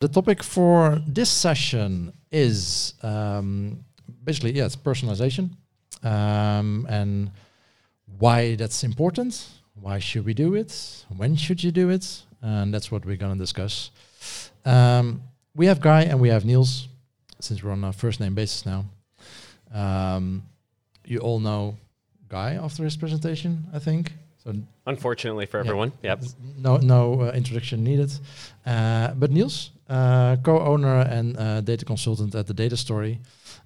The topic for this session is um, basically, yeah, it's personalization um, and why that's important. Why should we do it? When should you do it? And that's what we're going to discuss. Um, we have Guy and we have Niels, since we're on a first name basis now. Um, you all know Guy after his presentation, I think. So unfortunately for everyone, yep. No, no uh, introduction needed. Uh, but Niels, uh, co-owner and uh, data consultant at the Data Story.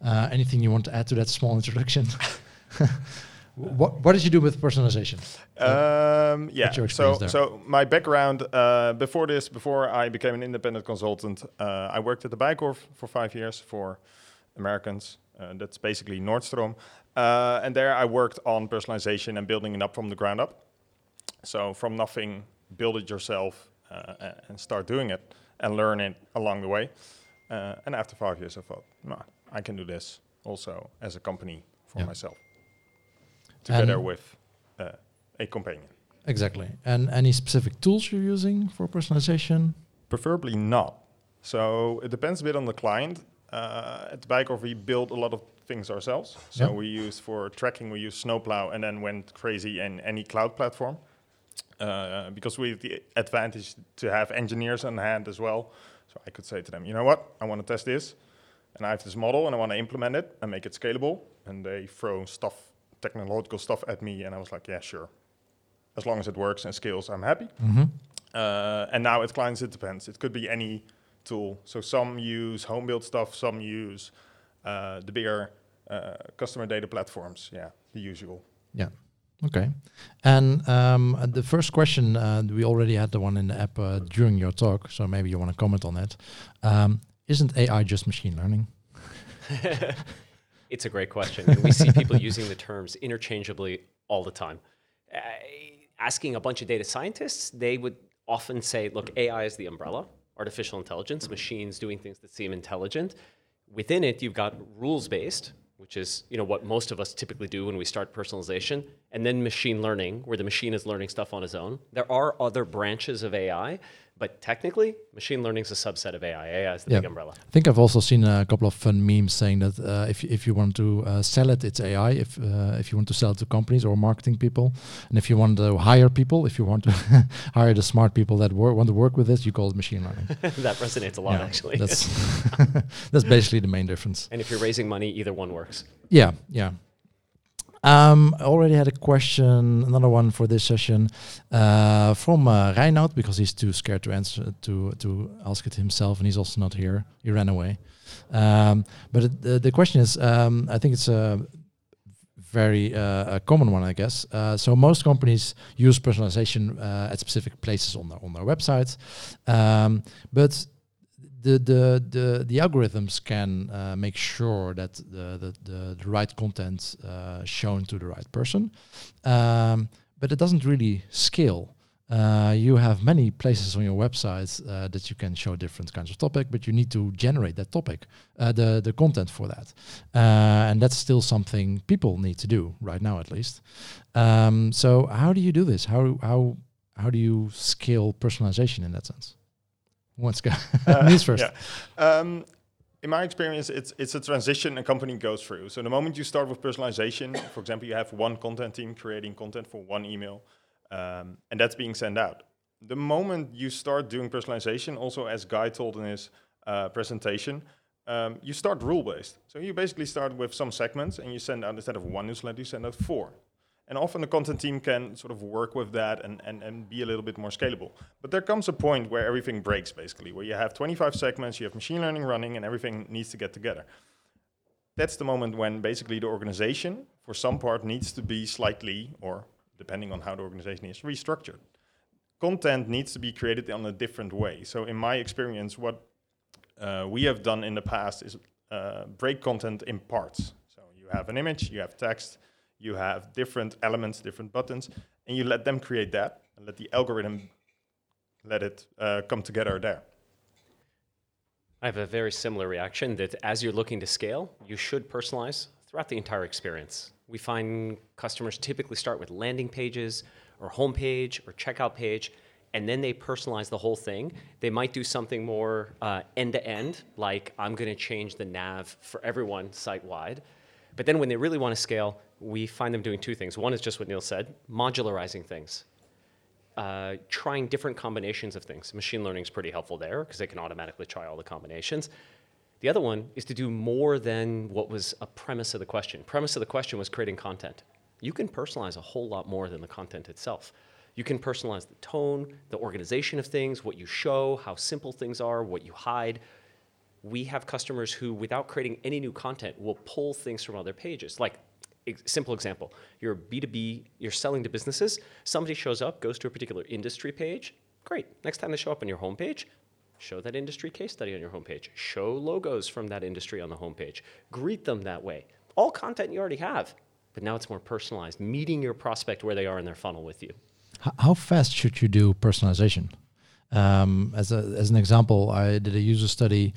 Uh, anything you want to add to that small introduction? what What did you do with personalization? Um, yeah. So there? so my background uh, before this, before I became an independent consultant, I worked at the Bijenkorf for five years for Americans. that's basically Nordstrom. And there I worked on personalization and building it up from the ground up. So from nothing, build it yourself uh, and start doing it and learn it along the way. Uh, and after five years, I thought, no, I can do this also as a company for yeah. myself, together and with uh, a companion. Exactly. And any specific tools you're using for personalization? Preferably not. So it depends a bit on the client. Uh, at the Bijenkorf, we build a lot of things ourselves. So we use for tracking, we use Snowplow, and then went crazy in any cloud platform uh, because we have the advantage to have engineers on hand as well. So I could say to them, you know what, I want to test this, and I have this model, and I want to implement it and make it scalable. And they throw stuff, technological stuff at me, and I was like, yeah, sure. As long as it works and scales, I'm happy. Mm-hmm. Uh, and now at clients, it depends. It could be any tool. So some use home built stuff, some use uh, the bigger uh, customer data platforms. Yeah, the usual. Yeah. Okay. And um, the first question, uh, we already had the one in the app uh, during your talk, so maybe you want to comment on that. Um, isn't AI just machine learning? it's a great question. And we see people using the terms interchangeably all the time. Uh, asking a bunch of data scientists, they would often say, look, AI is the umbrella, artificial intelligence, machines doing things that seem intelligent. Within it, you've got rules based, which is you know what most of us typically do when we start personalization, and then machine learning, where the machine is learning stuff on its own. There are other branches of AI, but technically, machine learning is a subset of AI. AI is the yeah. big umbrella. I think I've also seen a couple of fun memes saying that uh, if if you want to uh, sell it, it's AI. If uh, if you want to sell it to companies or marketing people, and if you want to hire people, if you want to hire the smart people that wor- want to work with this, you call it machine learning. that resonates a lot, yeah, actually. That's that's basically the main difference. And if you're raising money, either one works. Yeah, yeah. Um, I already had a question, another one for this session uh, from uh, Reinout because he's too scared to answer to to ask it himself, and he's also not here. He ran away. Um, but it, the, the question is, um, I think it's a very uh, a common one, I guess. Uh, so most companies use personalization uh, at specific places on their on their websites, um, but the the the, the algorithms can uh, make sure that the the, the, the right content uh, shown to the right person, um, but it doesn't really scale. Uh, you have many places on your website uh, that you can show different kinds of topic, but you need to generate that topic, uh, the the content for that, uh, and that's still something people need to do right now, at least. Um, so how do you do this? How how how do you scale personalization in that sense? Let's go. uh, first. Yeah. Um, in my experience, it's it's a transition a company goes through. So the moment you start with personalization, for example, you have one content team creating content for one email, um, and that's being sent out. The moment you start doing personalization, also as Guy told in his uh, presentation, um, you start rule based. So you basically start with some segments, and you send out instead of one newsletter, you send out four. And often the content team can sort of work with that and, and, and be a little bit more scalable. But there comes a point where everything breaks, basically, where you have 25 segments, you have machine learning running, and everything needs to get together. That's the moment when basically the organization, for some part, needs to be slightly, or depending on how the organization is, restructured. Content needs to be created in a different way. So, in my experience, what uh, we have done in the past is uh, break content in parts. So, you have an image, you have text, you have different elements, different buttons, and you let them create that and let the algorithm let it uh, come together there. I have a very similar reaction that as you're looking to scale, you should personalize throughout the entire experience. We find customers typically start with landing pages or homepage or checkout page, and then they personalize the whole thing. They might do something more uh, end-to-end, like I'm going to change the nav for everyone site-wide. But then when they really want to scale, we find them doing two things. One is just what Neil said, modularizing things. Uh, trying different combinations of things. Machine learning is pretty helpful there because they can automatically try all the combinations. The other one is to do more than what was a premise of the question. Premise of the question was creating content. You can personalize a whole lot more than the content itself. You can personalize the tone, the organization of things, what you show, how simple things are, what you hide. We have customers who, without creating any new content, will pull things from other pages. Like simple example. You're b2b you're selling to businesses. Somebody shows up goes to a particular industry page. Great. Next time they show up on your homepage show that industry case study on your homepage. Show logos from that industry on the homepage. Greet them that way. All content you already have but now it's more personalized meeting your prospect where they are in their funnel with you. How fast should you do personalization um, as, a, as an example, I did a user study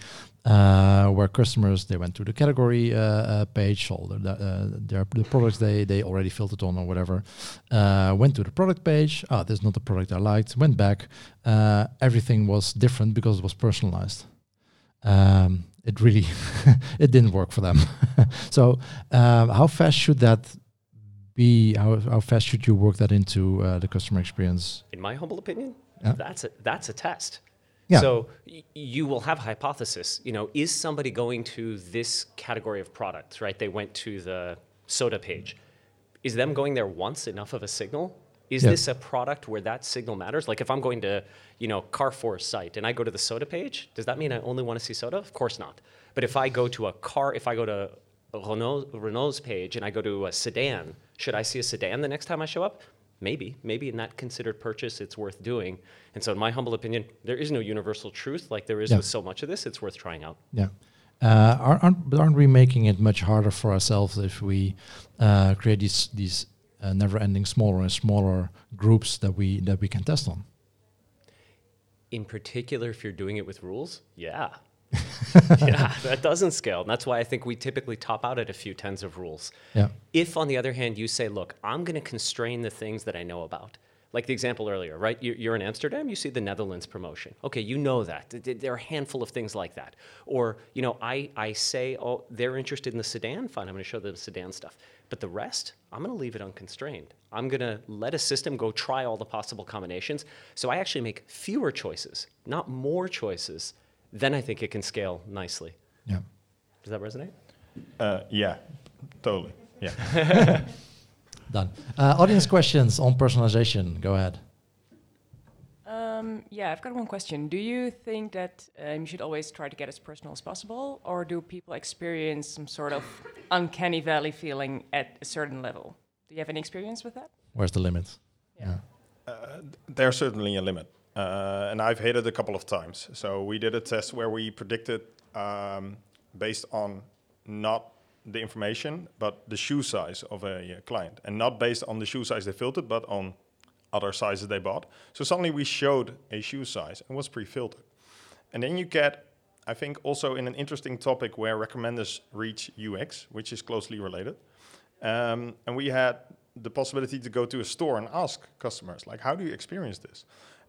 uh, where customers they went to the category uh, uh, page, all the, uh, their, the products they they already filtered on or whatever. Uh, went to the product page. Ah, this is not the product I liked. Went back. Uh, everything was different because it was personalized. Um, it really it didn't work for them. so um, how fast should that be? How how fast should you work that into the customer experience? In my humble opinion, yeah. that's a, that's a test. Yeah. So y- you will have a hypothesis. You know, is somebody going to this category of products? Right? They went to the soda page. Is them going there once enough of a signal? Is yeah. this a product where that signal matters? Like if I'm going to, you know, Carrefour's site and I go to the soda page, does that mean I only want to see soda? Of course not. But if I go to a car, if I go to Renault, Renault's page and I go to a sedan, should I see a sedan the next time I show up? Maybe, maybe in that considered purchase, it's worth doing. And so, in my humble opinion, there is no universal truth like there is yeah. with so much of this. It's worth trying out. Yeah. Uh, aren't, aren't we making it much harder for ourselves if we uh, create these these uh, never-ending smaller and smaller groups that we that we can test on? In particular, if you're doing it with rules, yeah, yeah, that doesn't scale. And that's why I think we typically top out at a few tens of rules. Yeah. If, on the other hand, you say, look, I'm going to constrain the things that I know about. Like the example earlier, right? You're in Amsterdam, you see the Netherlands promotion. Okay, you know that. There are a handful of things like that. Or, you know, I, I say, oh, they're interested in the sedan, fine, I'm going to show them the sedan stuff. But the rest, I'm going to leave it unconstrained. I'm going to let a system go try all the possible combinations. So I actually make fewer choices, not more choices then I think it can scale nicely. Yeah. Does that resonate? Uh, yeah, totally. Yeah. Done. Uh, audience questions on personalization. Go ahead. Um, yeah, I've got one question. Do you think that um, you should always try to get as personal as possible, or do people experience some sort of uncanny valley feeling at a certain level? Do you have any experience with that? Where's the limit? Yeah. yeah. Uh, there's certainly a limit. Uh, and I've hit it a couple of times. So we did a test where we predicted um, based on not the information, but the shoe size of a uh, client, and not based on the shoe size they filtered, but on other sizes they bought. So suddenly we showed a shoe size and was pre-filtered. And then you get, I think, also in an interesting topic where recommenders reach UX, which is closely related. Um, and we had the possibility to go to a store and ask customers, like, how do you experience this?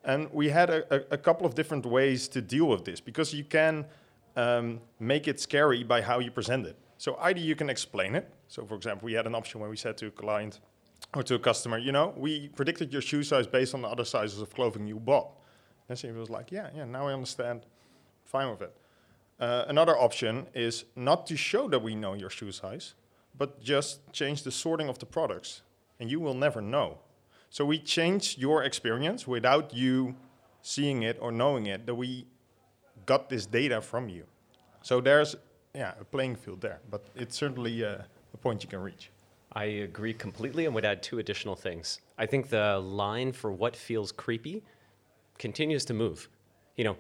And we had a, a, couple of different ways to deal with this because you can um, make it scary by how you present it. So either you can explain it. So for example, we had an option where we said to a client or to a customer, you know, we predicted your shoe size based on the other sizes of clothing you bought. And so he was like, yeah, yeah, now I understand. Fine with it. Uh, another option is not to show that we know your shoe size, but just change the sorting of the products. And you will never know so we changed your experience without you seeing it or knowing it, that we got this data from you. So there's yeah, a playing field there, but it's certainly uh, a point you can reach. I agree completely and would add two additional things. I think the line for what feels creepy continues to move. You know,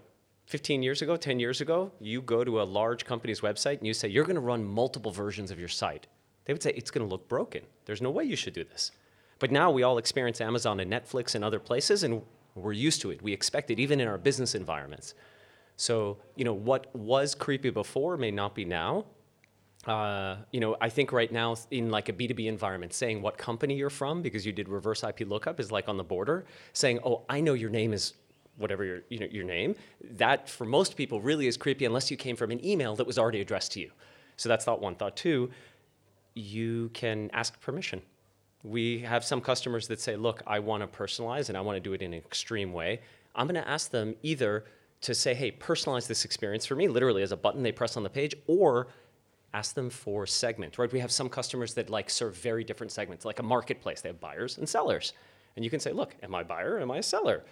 15 years ago, 10 years ago, you go to a large company's website and you say, you're going to run multiple versions of your site. They would say, it's going to look broken. There's no way you should do this. But now we all experience Amazon and Netflix and other places, and we're used to it. We expect it even in our business environments. So, you know, what was creepy before may not be now. uh, you know, I think right now in like a B2B environment, saying what company you're from because you did reverse IP lookup is like on the border. Saying, oh, I know your name is whatever your, you know, your name. That for most people really is creepy unless you came from an email that was already addressed to you. So that's thought one. Thought two, you can ask permission. We have some customers that say, look, I want to personalize and I want to do it in an extreme way. I'm going to ask them either to say, hey, personalize this experience for me, literally as a button they press on the page, or ask them for segment, right? We have some customers that like serve very different segments, like a marketplace. They have buyers and sellers. And you can say, look, am I a buyer? Am I a seller?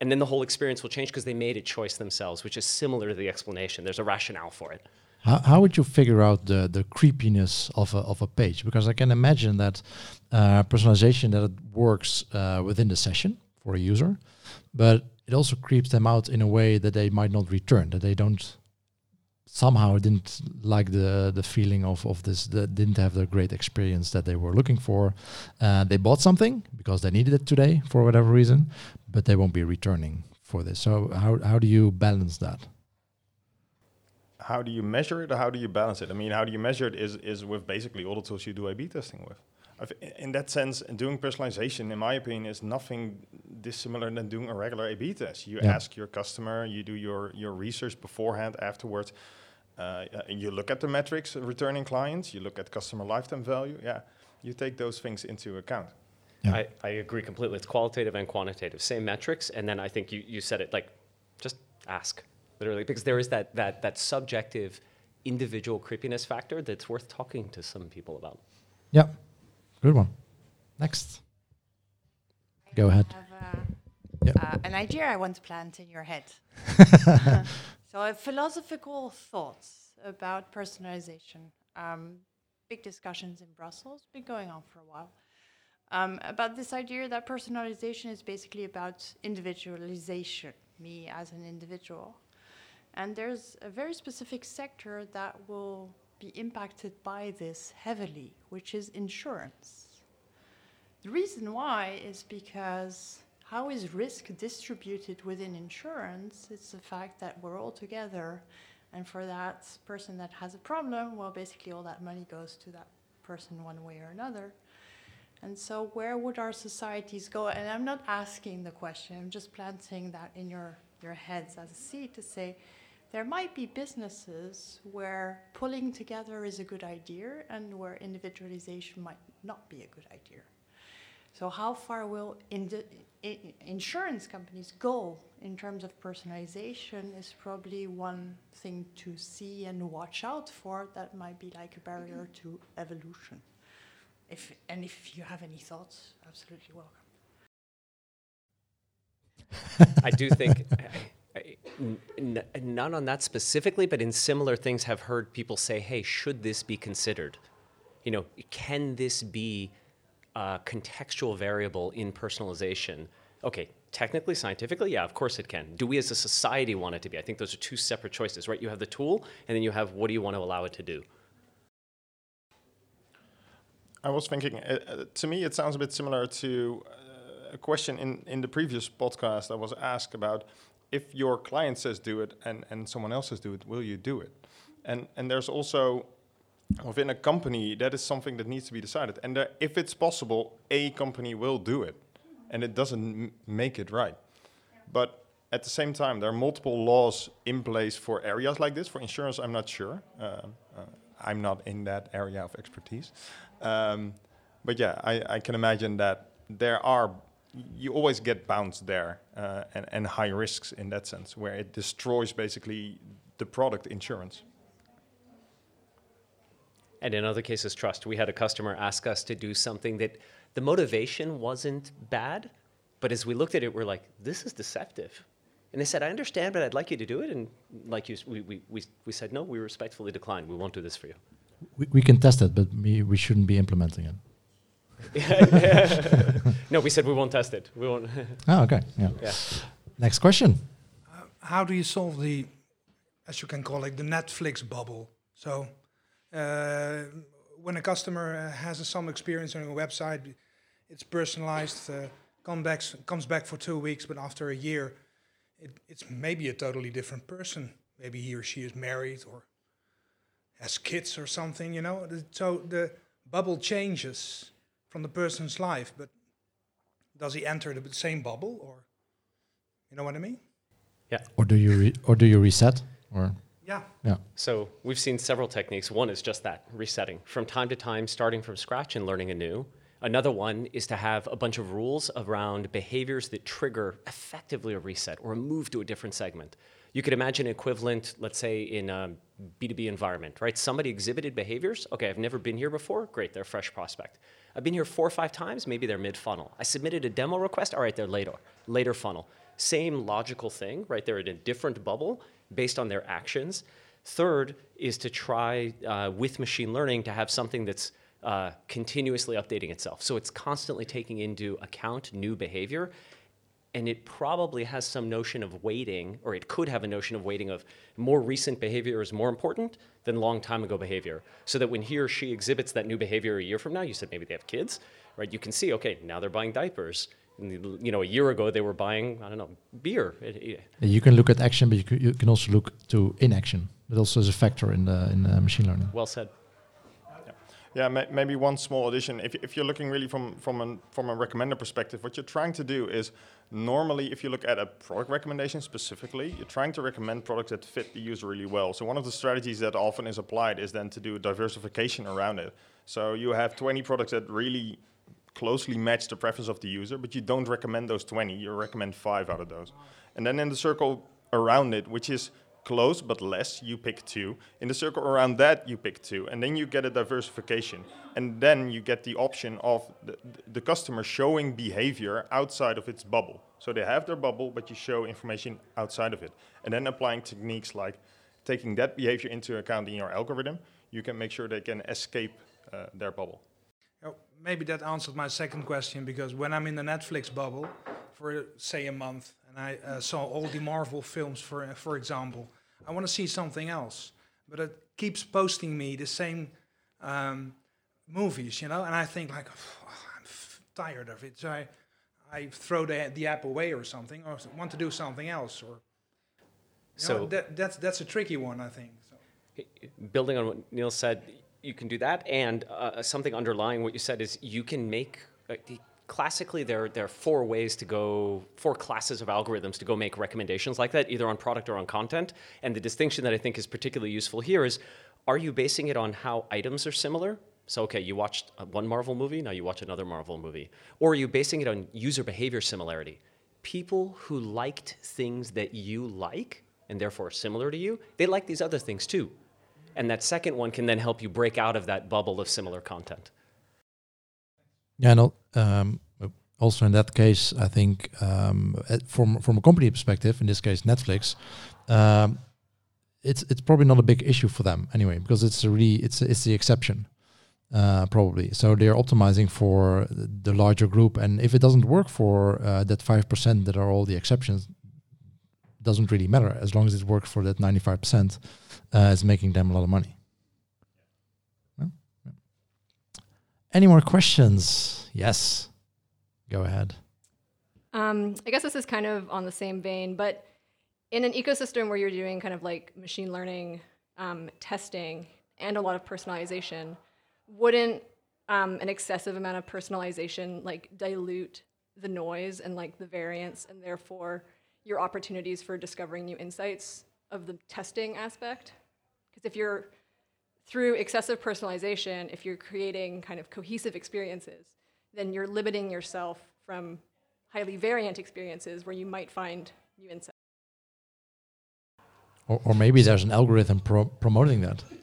And then the whole experience will change because they made a choice themselves, which is similar to the explanation. There's a rationale for it. How, how would you figure out the, the creepiness of a, of a page? Because I can imagine that uh, personalization that it works uh, within the session for a user, but it also creeps them out in a way that they might not return, that they don't somehow didn't like the the feeling of of this that didn't have the great experience that they were looking for. Uh, they bought something because they needed it today for whatever reason but they won't be returning for this. So how how do you balance that how do you measure it or how do you balance it i mean how do you measure it is is with basically all the tools you do a b testing with in that sense, doing personalization, in my opinion, is nothing dissimilar than doing a regular A/B test. You yeah. ask your customer, you do your your research beforehand, afterwards. Uh, you look at the metrics, returning clients. You look at customer lifetime value. Yeah, you take those things into account. Yeah. I, I agree completely. It's qualitative and quantitative, same metrics, and then I think you, you said it like, just ask, literally, because there is that that that subjective, individual creepiness factor that's worth talking to some people about. Yeah. Good one. Next. Go ahead. Have, uh, uh, an idea I want to plant in your head. so, philosophical thoughts about personalization. Um, big discussions in Brussels, been going on for a while. Um, about this idea that personalization is basically about individualization, me as an individual. And there's a very specific sector that will be impacted by this heavily, which is insurance. The reason why is because how is risk distributed within insurance? It's the fact that we're all together, and for that person that has a problem, well, basically all that money goes to that person one way or another. And so, where would our societies go? And I'm not asking the question, I'm just planting that in your, your heads as a seed to say, there might be businesses where pulling together is a good idea and where individualization might not be a good idea. So, how far will insurance companies go in terms of personalization is probably one thing to see and watch out for that might be like a barrier to evolution. If, and if you have any thoughts, absolutely welcome. I do think N- not on that specifically, but in similar things, have heard people say, "Hey, should this be considered? You know, can this be a contextual variable in personalization?" Okay, technically, scientifically, yeah, of course it can. Do we as a society want it to be? I think those are two separate choices, right? You have the tool, and then you have what do you want to allow it to do. I was thinking, uh, uh to me, it sounds a bit similar to uh, a question in, in the previous podcast I was asked about if your client says do it and, and someone else says do it, will you do it? And and there's also within a company that is something that needs to be decided. And there, if it's possible, a company will do it, and it doesn't make it right. But at the same time, there are multiple laws in place for areas like this. For insurance, I'm not sure. Uh, uh, I'm not in that area of expertise. Um, but yeah, I, I can imagine that there are you always get bounced there uh, and, and high risks in that sense, where it destroys basically the product insurance. And in other cases, trust. We had a customer ask us to do something that the motivation wasn't bad, but as we looked at it, we're like, this is deceptive. And they said, I understand, but I'd like you to do it. And like you, we, we, we, we said, no, we respectfully decline. We won't do this for you. We, we can test it, but we, we shouldn't be implementing it. no, we said we won't test it. We won't. oh, okay. Yeah. yeah. Next question. Uh, how do you solve the, as you can call it, the Netflix bubble? So, uh, when a customer uh, has some experience on a website, it's personalized, uh, come back, comes back for two weeks, but after a year, it, it's maybe a totally different person. Maybe he or she is married or has kids or something, you know. So the bubble changes from the person's life, but does he enter the same bubble, or you know what I mean? Yeah. Or do you re- or do you reset? Or Yeah. yeah. So we've seen several techniques. One is just that resetting from time to time, starting from scratch and learning anew. Another one is to have a bunch of rules around behaviors that trigger effectively a reset or a move to a different segment. You could imagine an equivalent, let's say, in a B2B environment, right? Somebody exhibited behaviors. Okay, I've never been here before. Great, they're a fresh prospect. I've been here four or five times. Maybe they're mid funnel. I submitted a demo request. All right, they're later, later funnel. Same logical thing, right? They're in a different bubble based on their actions. Third is to try uh, with machine learning to have something that's uh, continuously updating itself. So it's constantly taking into account new behavior. And it probably has some notion of weighting, or it could have a notion of weighting of more recent behavior is more important than long time ago behavior. So that when he or she exhibits that new behavior a year from now, you said maybe they have kids, right? You can see, okay, now they're buying diapers. And, you know, a year ago they were buying, I don't know, beer. It- it- You can look at action, but you, you can also look to inaction. That also is a factor in the in the machine learning. well said. Yeah, ma- maybe one small addition. If, if you're looking really from from a from a recommender perspective, what you're trying to do is normally, if you look at a product recommendation specifically, you're trying to recommend products that fit the user really well. So one of the strategies that often is applied is then to do diversification around it. So you have 20 products that really closely match the preference of the user, but you don't recommend those 20. You recommend five out of those, and then in the circle around it, which is close but less, you pick two. In the circle around that, you pick two, and then you get a diversification. And then you get the option of the, the customer showing behavior outside of its bubble. So they have their bubble, but you show information outside of it. And then applying techniques like taking that behavior into account in your algorithm, you can make sure they can escape uh, their bubble. Oh, maybe that answered my second question because when I'm in the Netflix bubble for say a month and I uh, saw all the Marvel films, for for example, I want to see something else, but it keeps posting me the same um, movies, you know, and I think like "Oh, I'm f- tired of it, so I I throw the the app away or something, or want to do something else, or you know, So- that that's that's a tricky one, I think. So. building on what Neil said, you can do that, and uh, something underlying what you said is you can make. Uh, classically, there there are four ways to go, four classes of algorithms to go make recommendations like that, either on product or on content. And the distinction that I think is particularly useful here is, are you basing it on how items are similar? So, okay, you watched uh, one Marvel movie, now you watch another Marvel movie, or are you basing it on user behavior similarity? People who liked things that you like and therefore similar to you, they like these other things too. And that second one can then help you break out of that bubble of similar content. Yeah, no. Um, also, in that case, I think um, from from a company perspective, in this case Netflix, um, it's it's probably not a big issue for them anyway because it's really it's it's the exception uh, probably. So they're optimizing for the larger group, and if it doesn't work for uh, that five percent that are all the exceptions, doesn't really matter as long as it works for that ninety five percent. Uh, making them a lot of money. Well, yeah. Any more questions? Yes. Go ahead. Um, I guess this is kind of on the same vein, but in an ecosystem where you're doing kind of like machine learning um, testing and a lot of personalization, wouldn't um, an excessive amount of personalization like dilute the noise and like the variance and therefore your opportunities for discovering new insights of the testing aspect? Because if you're through excessive personalization, if you're creating kind of cohesive experiences, then you're limiting yourself from highly variant experiences where you might find new insights. Or, or maybe there's an algorithm pro- promoting that.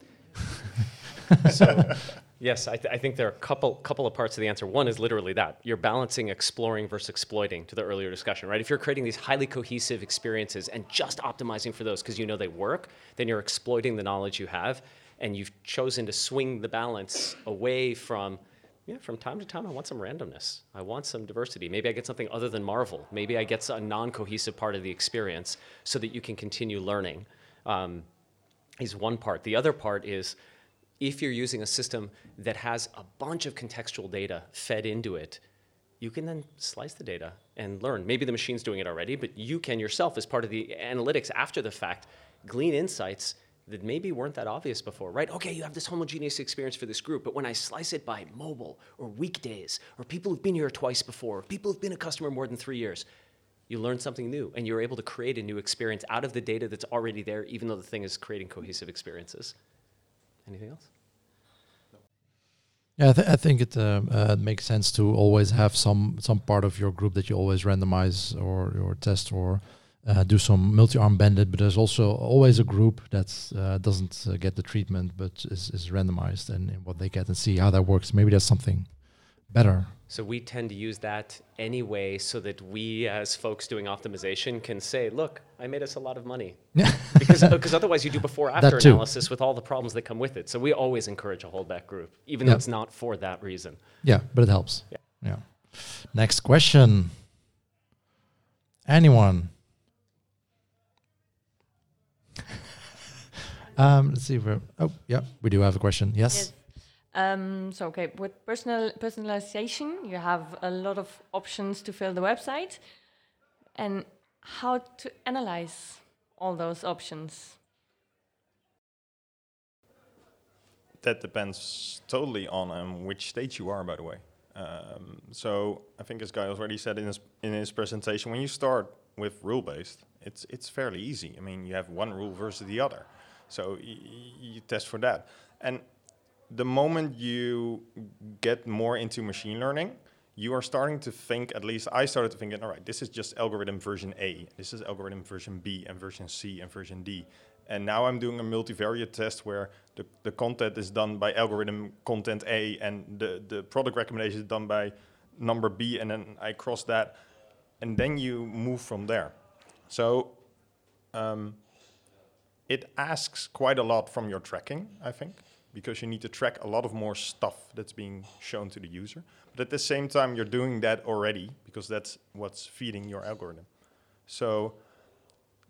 So, yes, I, th- I think there are a couple couple of parts of the answer. One is literally that you're balancing exploring versus exploiting to the earlier discussion, right? If you're creating these highly cohesive experiences and just optimizing for those because you know they work, then you're exploiting the knowledge you have, and you've chosen to swing the balance away from. Yeah, from time to time, I want some randomness. I want some diversity. Maybe I get something other than Marvel. Maybe I get a non cohesive part of the experience so that you can continue learning. Um, is one part. The other part is if you're using a system that has a bunch of contextual data fed into it, you can then slice the data and learn. Maybe the machine's doing it already, but you can yourself, as part of the analytics after the fact, glean insights that maybe weren't that obvious before, right? Okay, you have this homogeneous experience for this group, but when I slice it by mobile or weekdays or people who've been here twice before, people who've been a customer more than three years, you learn something new and you're able to create a new experience out of the data that's already there, even though the thing is creating cohesive experiences. Anything else? Yeah, I, th- I think it uh, uh, makes sense to always have some some part of your group that you always randomize or or test or uh, do some multi-arm bandit. But there's also always a group that uh, doesn't uh, get the treatment, but is, is randomized and, and what they get and see how that works. Maybe there's something better so we tend to use that anyway so that we as folks doing optimization can say, look, I made us a lot of money. because because otherwise you do before after analysis with all the problems that come with it. So we always encourage a holdback group, even though it's not for that reason. Yeah, but it helps. Yeah. Yeah. Next question. Anyone? Um, let's see if we're, oh, yeah, we do have a question. Yes. yes. Um, so, okay, with personal personalization, you have a lot of options to fill the website, and how to analyze all those options. That depends totally on um, which stage you are, by the way. Um, so I think as Guy already said in his in his presentation, when you start with rule based, it's it's fairly easy. I mean, you have one rule versus the other, so you test for that. And the moment you get more into machine learning, you are starting to think, at least I started to think, all right, this is just algorithm version A, this is algorithm version B, and version C, and version D. And now I'm doing a multivariate test where the, the content is done by algorithm content A, and the, the product recommendation is done by number B, and then I cross that. And then you move from there. So um, it asks quite a lot from your tracking, I think because you need to track a lot of more stuff that's being shown to the user. But at the same time, you're doing that already because that's what's feeding your algorithm. So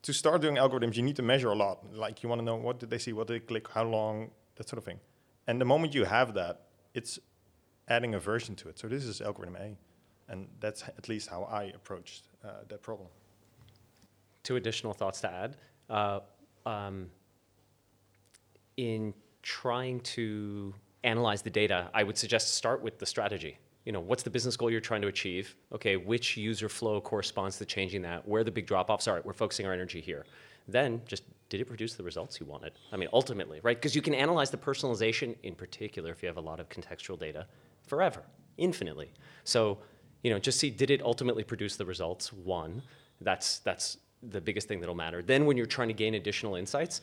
to start doing algorithms, you need to measure a lot. Like you want to know what did they see, what did they click, how long, that sort of thing. And the moment you have that, it's adding a version to it. So this is algorithm A. And that's at least how I approached uh, that problem. Two additional thoughts to add. Uh, um, in trying to analyze the data, I would suggest start with the strategy. You know, what's the business goal you're trying to achieve? Okay, which user flow corresponds to changing that? Where the big drop-offs are? We're focusing our energy here. Then just did it produce the results you wanted? I mean, ultimately, right? Because you can analyze the personalization in particular if you have a lot of contextual data forever, infinitely. So, you know, just see did it ultimately produce the results? One, that's that's the biggest thing that'll matter. Then when you're trying to gain additional insights,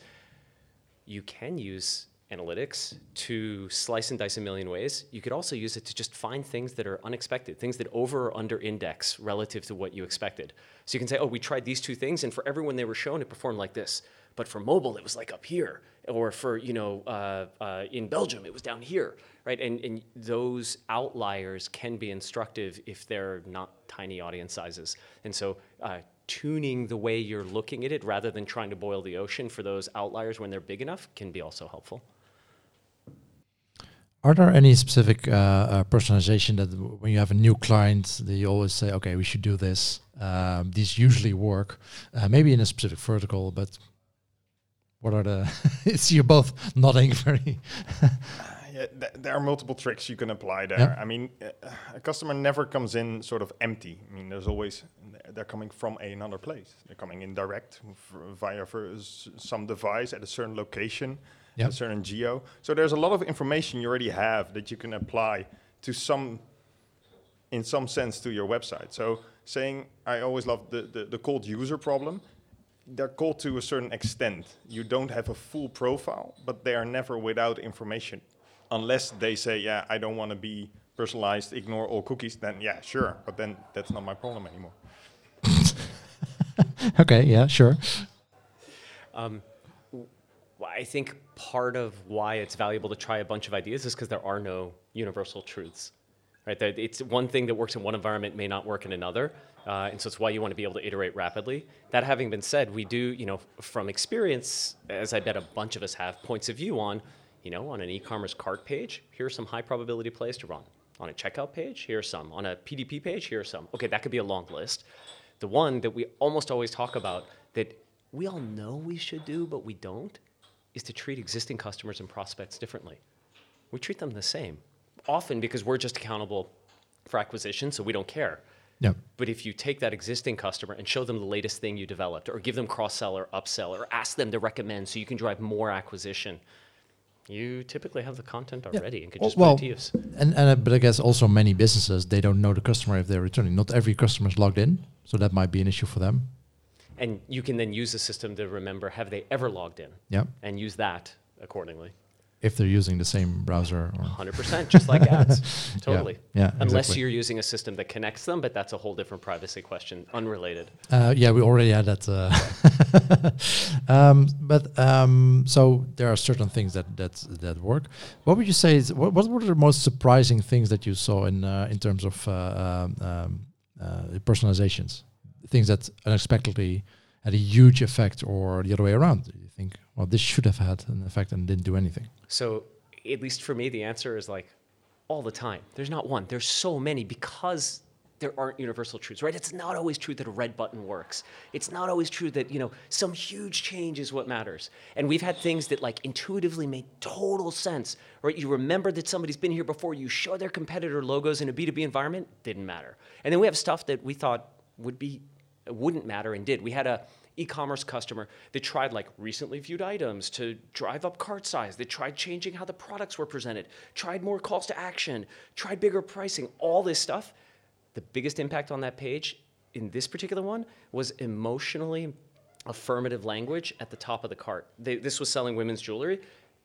you can use analytics to slice and dice a million ways. You could also use it to just find things that are unexpected, things that over or under index relative to what you expected. So you can say, oh, we tried these two things, and for everyone they were shown, it performed like this. But for mobile, it was like up here. Or for, you know, uh, uh, in Belgium, it was down here, right? And, and those outliers can be instructive if they're not tiny audience sizes. And so uh, tuning the way you're looking at it rather than trying to boil the ocean for those outliers when they're big enough can be also helpful. Are there any specific uh, uh, personalization that when you have a new client, that you always say, okay, we should do this? Um, these usually work, uh, maybe in a specific vertical, but what are the? it's you're both nodding very. yeah, th there are multiple tricks you can apply there. Yeah. I mean, uh, a customer never comes in sort of empty. I mean, there's always they're coming from another place. They're coming in direct via some device at a certain location yep. a certain geo. So there's a lot of information you already have that you can apply to some, in some sense, to your website. So saying, I always love the, the, the cold user problem. They're called to a certain extent. You don't have a full profile, but they are never without information. Unless they say, yeah, I don't want to be personalized, ignore all cookies, then yeah, sure. But then that's not my problem anymore. okay, yeah, sure. Um, I think part of why it's valuable to try a bunch of ideas is because there are no universal truths. Right? It's one thing that works in one environment may not work in another, uh, and so it's why you want to be able to iterate rapidly. That having been said, we do, you know, from experience, as I bet a bunch of us have points of view on, you know, on an e-commerce cart page, here are some high probability plays to run. On a checkout page, here are some. On a PDP page, here are some. Okay, that could be a long list. The one that we almost always talk about that we all know we should do, but we don't, is to treat existing customers and prospects differently. We treat them the same, often because we're just accountable for acquisition, so we don't care. Yeah. But if you take that existing customer and show them the latest thing you developed, or give them cross sell or upsell, or ask them to recommend so you can drive more acquisition, you typically have the content already and can just well, put it to use. And, and uh, but I guess also many businesses they don't know the customer if they're returning. Not every customer is logged in, so that might be an issue for them. And you can then use the system to remember have they ever logged in Yeah, and use that accordingly. If they're using the same browser. 100%, just like ads. Totally. yeah, Unless exactly. you're using a system that connects them, but that's a whole different privacy question, unrelated. Uh, yeah, we already had that. Uh um, but um, so there are certain things that that that work. What would you say? Is, what, what were the most surprising things that you saw in uh, in terms of uh, um, um, uh, personalizations? Things that unexpectedly had a huge effect, or the other way around? Do You think, well, this should have had an effect and didn't do anything. So, at least for me, the answer is like all the time. There's not one. There's so many because there aren't universal truths, right? It's not always true that a red button works. It's not always true that, you know, some huge change is what matters. And we've had things that like intuitively made total sense, right? You remember that somebody's been here before, you show their competitor logos in a B2B environment, didn't matter. And then we have stuff that we thought would be wouldn't matter and did. We had a e-commerce customer that tried like recently viewed items to drive up cart size, that tried changing how the products were presented, tried more calls to action, tried bigger pricing, all this stuff. The biggest impact on that page in this particular one was emotionally affirmative language at the top of the cart. They, this was selling women's jewelry.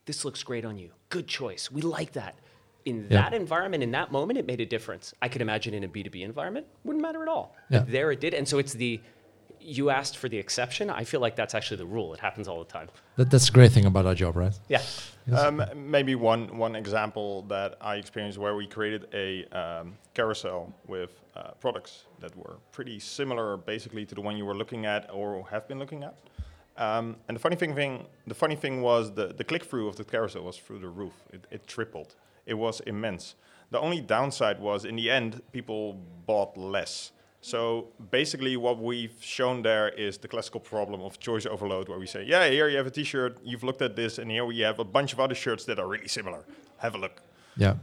This looks great on you. Good choice. We like that. In Yeah. that environment, in that moment, it made a difference. I could imagine in a B2B environment, wouldn't matter at all. Yeah. There it did. And so it's the, you asked for the exception. I feel like that's actually the rule. It happens all the time. That, that's a great thing about our job, right? Yeah. Um, maybe one one example that I experienced where we created a um, carousel with uh, products that were pretty similar, basically, to the one you were looking at or have been looking at. Um, and the funny thing, thing, the funny thing was the, the click through of the carousel was through the roof. It, it tripled. It was immense. The only downside was, in the end, people bought less. So basically, what we've shown there is the classical problem of choice overload, where we say, "Yeah, here you have a T-shirt. You've looked at this, and here we have a bunch of other shirts that are really similar. Have a look." Yeah.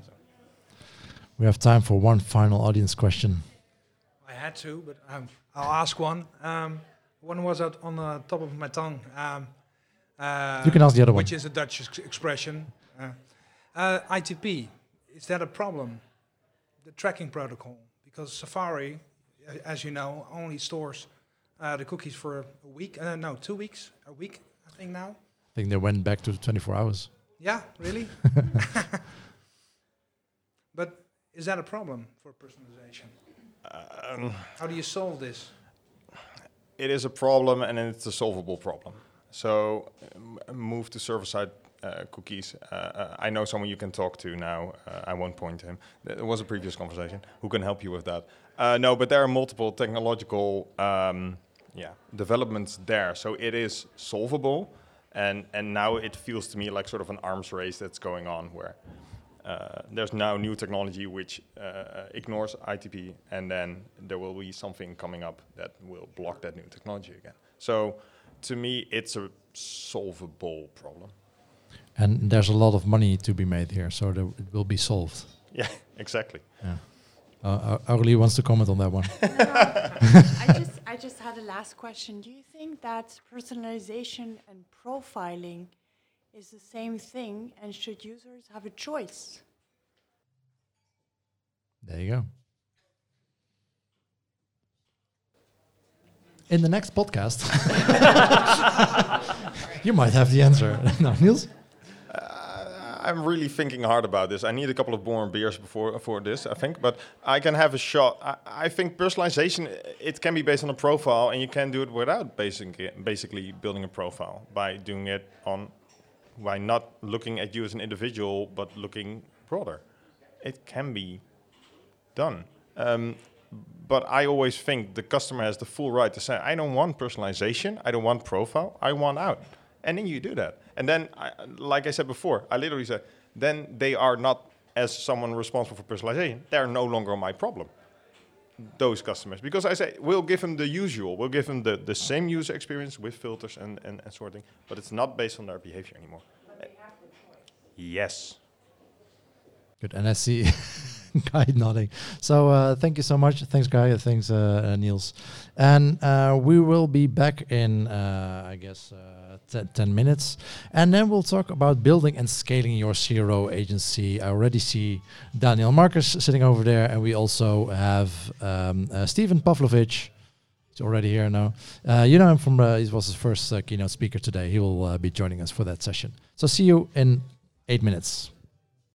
We have time for one final audience question. I had to, but um, I'll ask one. Um, one was out on the top of my tongue. Um, uh, You can ask the other one. Which is a Dutch ex- expression. Uh, uh, ITP, is that a problem? The tracking protocol? Because Safari, a- as you know, only stores uh, the cookies for a week. Uh, no, two weeks. A week, I think now. I think they went back to 24 hours. Yeah, really? but is that a problem for personalization? Um, How do you solve this? it is a problem, and it's a solvable problem. So, um, move to server-side uh, cookies. Uh, uh, I know someone you can talk to now. Uh, I won't point to him. There was a previous conversation. Who can help you with that? Uh, no, but there are multiple technological, um, yeah, developments there. So it is solvable, and and now it feels to me like sort of an arms race that's going on where. Uh, there's now new technology which uh, ignores ITP, and then there will be something coming up that will block that new technology again. So, to me, it's a solvable problem. And there's a lot of money to be made here, so there, it will be solved. Yeah, exactly. Yeah. Uh, Aurelie wants to comment on that one. I just I just had a last question. Do you think that personalization and profiling is the same thing and should users have a choice? There you go. In the next podcast, you might have the answer. no, Niels? I'm really thinking hard about this. I need a couple of more beers before for this, I think, but I can have a shot. I, I think personalization it can be based on a profile, and you can do it without basically basically building a profile by doing it on by not looking at you as an individual, but looking broader. It can be done. Um, but I always think the customer has the full right to say, I don't want personalization, I don't want profile, I want out. And then you do that. And then, I, like I said before, I literally said, then they are not, as someone responsible for personalization, they're no longer my problem. those customers because I say we'll give them the usual, we'll give them the, the same user experience with filters and, and, and sorting, but it's not based on their behavior anymore. Yes. Good. And I see Guy nodding. So uh, thank you so much. Thanks, Guy. Thanks, uh, uh, Niels. And uh, we will be back in, uh, I guess, uh, t- 10 minutes. And then we'll talk about building and scaling your CRO agency. I already see Daniel Marcus sitting over there. And we also have um, Stephen Pavlovich. He's already here now. you know him from, he was his first keynote speaker today. He will be joining us for that session. So see you in eight minutes.